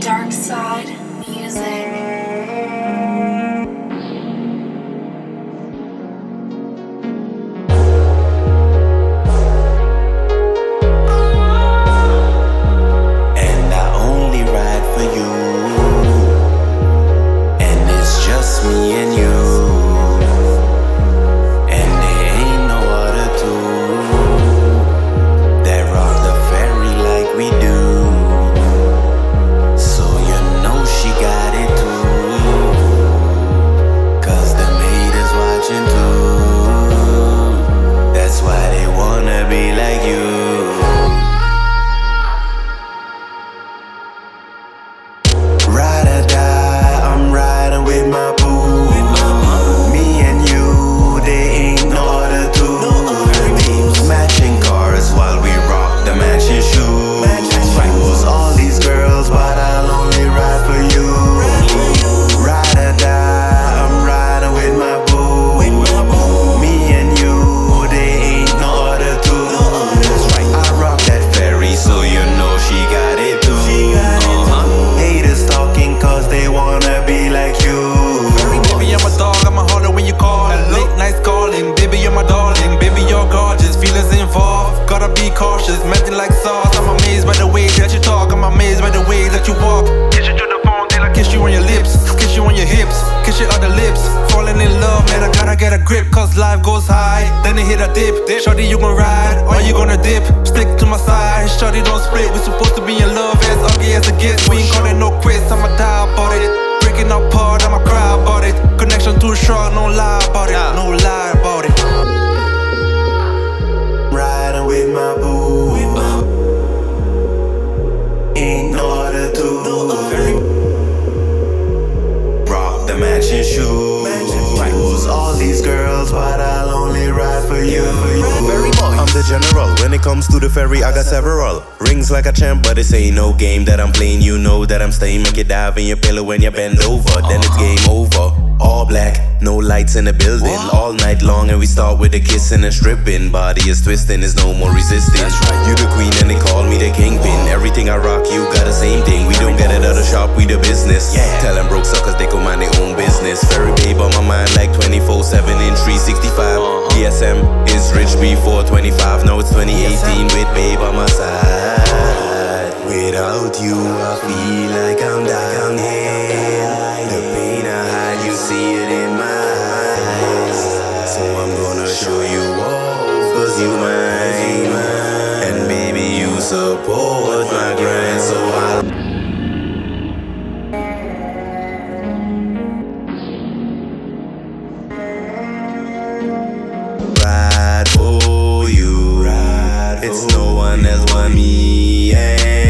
Dark Side Music. Cautious, melting like sauce. I'm amazed by the way that you talk, I'm amazed by the way that you walk. Kiss you to the phone, till I kiss you on your lips, kiss you on your hips, kiss your other lips. Falling in love, man, I gotta get a grip, cause life goes high. Then it hit a dip. Shorty, you gon' ride, or you gonna dip? Stick to my side, shorty, don't split. We supposed to be in love, as ugly as it gets. We ain't calling no quits, I'ma die about it. Breaking apart, I'ma cry about it. Connection too strong, no lie you. I'm the general. When it comes to the ferry, I got several. Rings like a champ, but this ain't no game that I'm playing. You know that I'm staying. Make you dive in your pillow when you bend over. Then it's game over. All black, no lights in the building. All night long, and we start with the kissing and stripping. Body is twisting, there's no more resisting. You the queen, and they call me the kingpin. Everything I rock, you got the same thing. We don't get it at the shop, we the business. Tell them broke suckers, they go mind their own business. Ferry babe on my mind like 24 7 in 365. DSM is rich before 25. Now it's 2018 with babe on my It's no one else but me. Yeah.